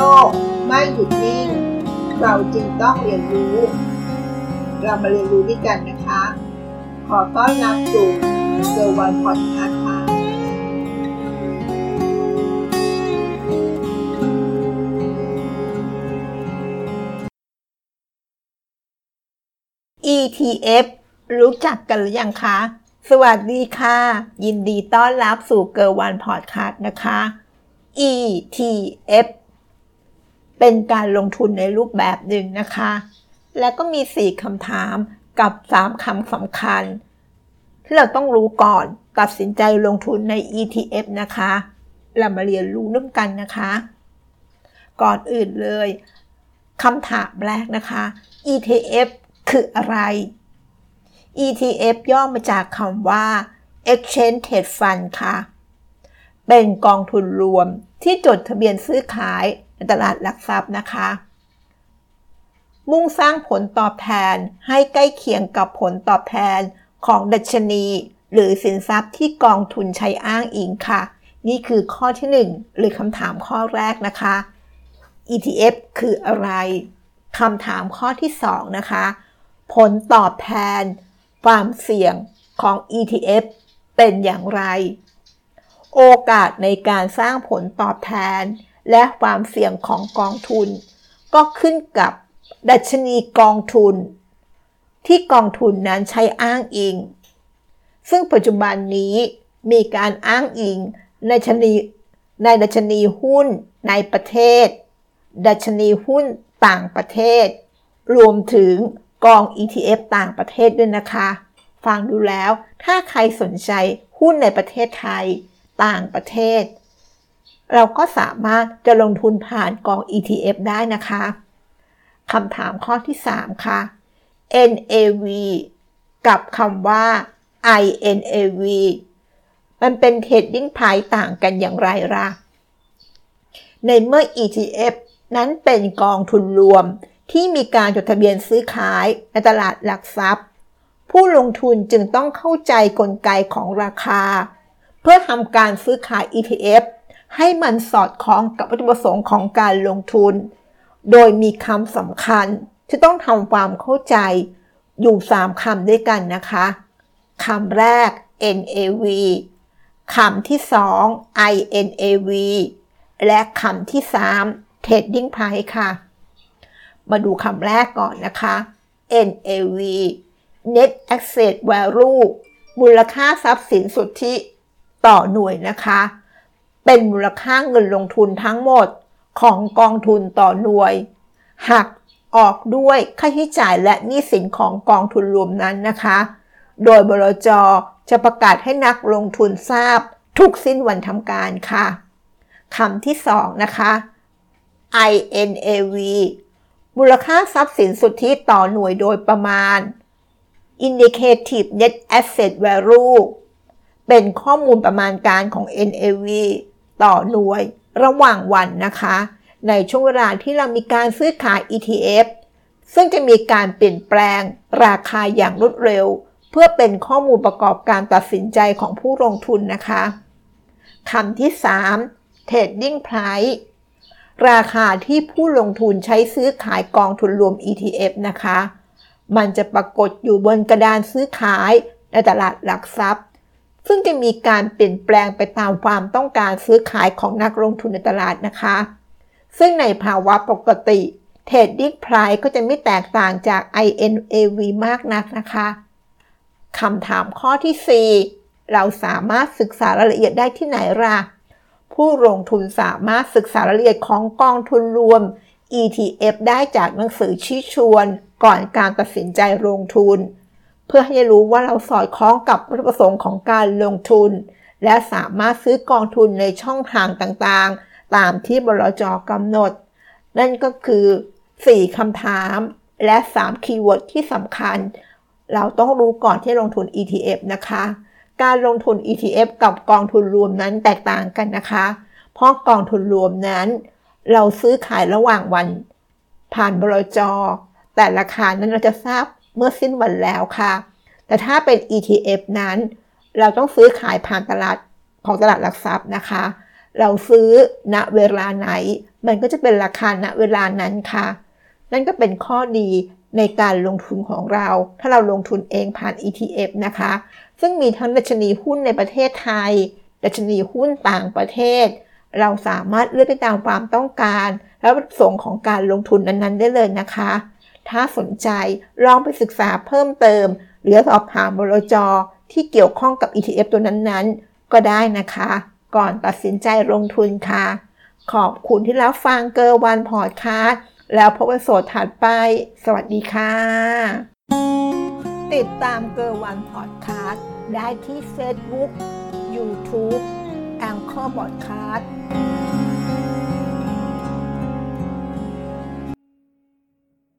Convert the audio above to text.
โลกไม่หยุดนิ่ง เราจึงต้องเรียนรู้ เรามาเรียนรู้ด้วยกันนะคะ ขอต้อนรับสู่เกอร์วันพอดแคสต์ค่ะ ETF รู้จักกันหรือยังคะ สวัสดีค่ะ ยินดีต้อนรับสู่เกอร์วันพอดแคสต์นะคะ ETF เป็นการลงทุนในรูปแบบหนึ่งนะคะ แล้วก็มี 4คำถามกับ 3คำสำคัญ ที่เราต้องรู้ก่อนตัดสินใจลงทุนใน ETF นะคะ เรามาเรียนรู้ร่วมกันนะคะ ก่อนอื่นเลยคำถามแรกนะคะ ETF คืออะไร ETF ย่อมาจากคำว่า Exchange Trade Fund ค่ะ เป็นกองทุนรวมที่จดทะเบียนซื้อขาย ตลาดหลักทรัพย์นะคะ มุ่งสร้างผลตอบแทนให้ใกล้เคียงกับผลตอบแทนของดัชนี หรือสินทรัพย์ที่กองทุนใช้อ้างอิงค่ะ นี่คือข้อที่ 1 หรือคำถามข้อแรกนะคะ ETF คืออะไรคำถามข้อที่ 2 นะคะ ผลตอบแทน ความเสี่ยงของ ETF เป็นอย่างไร โอกาสในการสร้างผลตอบแทน และความเสี่ยงของกองทุน ก็ขึ้นกับดัชนีกองทุน ที่กองทุนนั้นใช้อ้างอิง ซึ่งปัจจุบันนี้มีการอ้างอิงในดัชนีในดัชนีหุ้นในประเทศ ดัชนีหุ้นต่างประเทศ รวมถึงกอง ETF ต่างประเทศด้วยนะคะ ฟังดูแล้วถ้าใครสนใจหุ้นในประเทศไทย ต่างประเทศ เราก็สามารถจะลงทุนผ่านกอง ETF ได้นะคะคำถามข้อที่ 3 ค่ะ NAV กับคำว่า INAV มันเป็นเทรดดิ้งไพร์ต่างกันอย่างไรล่ะ ในเมื่อ ETF นั้นเป็นกองทุนรวมที่มีการจดทะเบียนซื้อขายในตลาดหลักทรัพย์ ผู้ลงทุนจึงต้องเข้าใจกลไกของราคา เพื่อทำการซื้อขาย ETF ให้มันสอดคล้องกับวัตถุประสงค์ของการลงทุน โดยมีคำสำคัญที่ต้องทำความเข้าใจอยู่ 3คำด้วยกันนะคะคำแรก NAV คำที่ 2 INAV และคำที่ 3 Trading Price ค่ะ มาดูคำแรกก่อนนะคะ NAV Net Asset Value มูลค่าทรัพย์สินสุทธิต่อหน่วยนะคะ เป็นมูลค่าเงินลงทุนทั้งหมดของกองทุนต่อหน่วย หักออกด้วยค่าใช้จ่ายและหนี้สินของกองทุนรวมนั้นนะคะ โดยบลจจะประกาศให้นักลงทุนทราบทุกสิ้นวันทำการค่ะคำที่ 2 นะคะ INAV มูลค่าทรัพย์สินสุทธิต่อหน่วยโดยประมาณ Indicative Net Asset Value เป็นข้อมูลประมาณการของ NAV ต่อหน่วยระหว่างวันนะคะ ในช่วงเวลาที่เรามีการซื้อขาย ETF ซึ่งจะมีการเปลี่ยนแปลงราคาอย่างรวดเร็ว เพื่อเป็นข้อมูลประกอบการตัดสินใจของผู้ลงทุนนะคะคำที่ 3 Trading Price ราคาที่ผู้ลงทุนใช้ซื้อขายกองทุนรวม ETF นะคะ มันจะปรากฏอยู่บนกระดานซื้อขายในตลาดหลักทรัพย์ ซึ่งจะมีการเปลี่ยนแปลงไปตามความต้องการซื้อขายของนักลงทุนในตลาดนะคะ ซึ่งในภาวะปกติ Trading Price ก็จะไม่แตกต่างจาก INAV มากนักนะคะคำถามข้อที่ 4 เราสามารถศึกษารายละเอียดได้ที่ไหนล่ะ ผู้ลงทุนสามารถศึกษารายละเอียดของกองทุนรวม ETF ได้จากหนังสือชี้ชวน ก่อนการตัดสินใจลงทุน เพื่อให้รู้ว่าเราสอดคล้องกับวัตถุประสงค์ของการลงทุน และสามารถซื้อกองทุนในช่องทางต่างๆ ตามที่บลจกำหนด นั่นก็คือ 4คำถามและ 3 keyword ที่สำคัญ เราต้องรู้ก่อนที่ลงทุน ETF นะคะ การลงทุน ETF กับกองทุนรวมนั้นแตกต่างกันนะคะ เพราะกองทุนรวมนั้น เราซื้อขายระหว่างวัน ผ่านบลจแต่ราคานั้นเราจะทราบ เมื่อสิ้นวันแล้วค่ะ แต่ถ้าเป็น ETF นั้น เราต้องซื้อขายผ่านตลาดของตลาดหลักทรัพย์นะคะ เราซื้อณเวลาไหน มันก็จะเป็นราคาณเวลานั้นค่ะ นั่นก็เป็นข้อดีในการลงทุนของเรา ถ้าเราลงทุนเองผ่าน ETF นะคะ ซึ่งมีทั้งดัชนีหุ้นในประเทศไทย ดัชนีหุ้นต่างประเทศ เราสามารถเลือกได้ตามความต้องการ และประสงค์ของการลงทุนนั้นๆ ได้เลยนะคะ ถ้าสนใจลองไปศึกษาเพิ่มเติม หรือสอบถามบลจที่เกี่ยวข้องกับ ETF ตัวนั้นๆ ก็ได้นะคะ ก่อนตัดสินใจลงทุนค่ะ ขอบคุณที่รับฟังเกอร์วันพอดแคสต์แล้วพบกัน episode ถัดไป สวัสดีค่ะ ติดตามเกอร์วันพอดแคสต์ได้ที่ Facebook YouTube แองเกอร์พอดแคสต์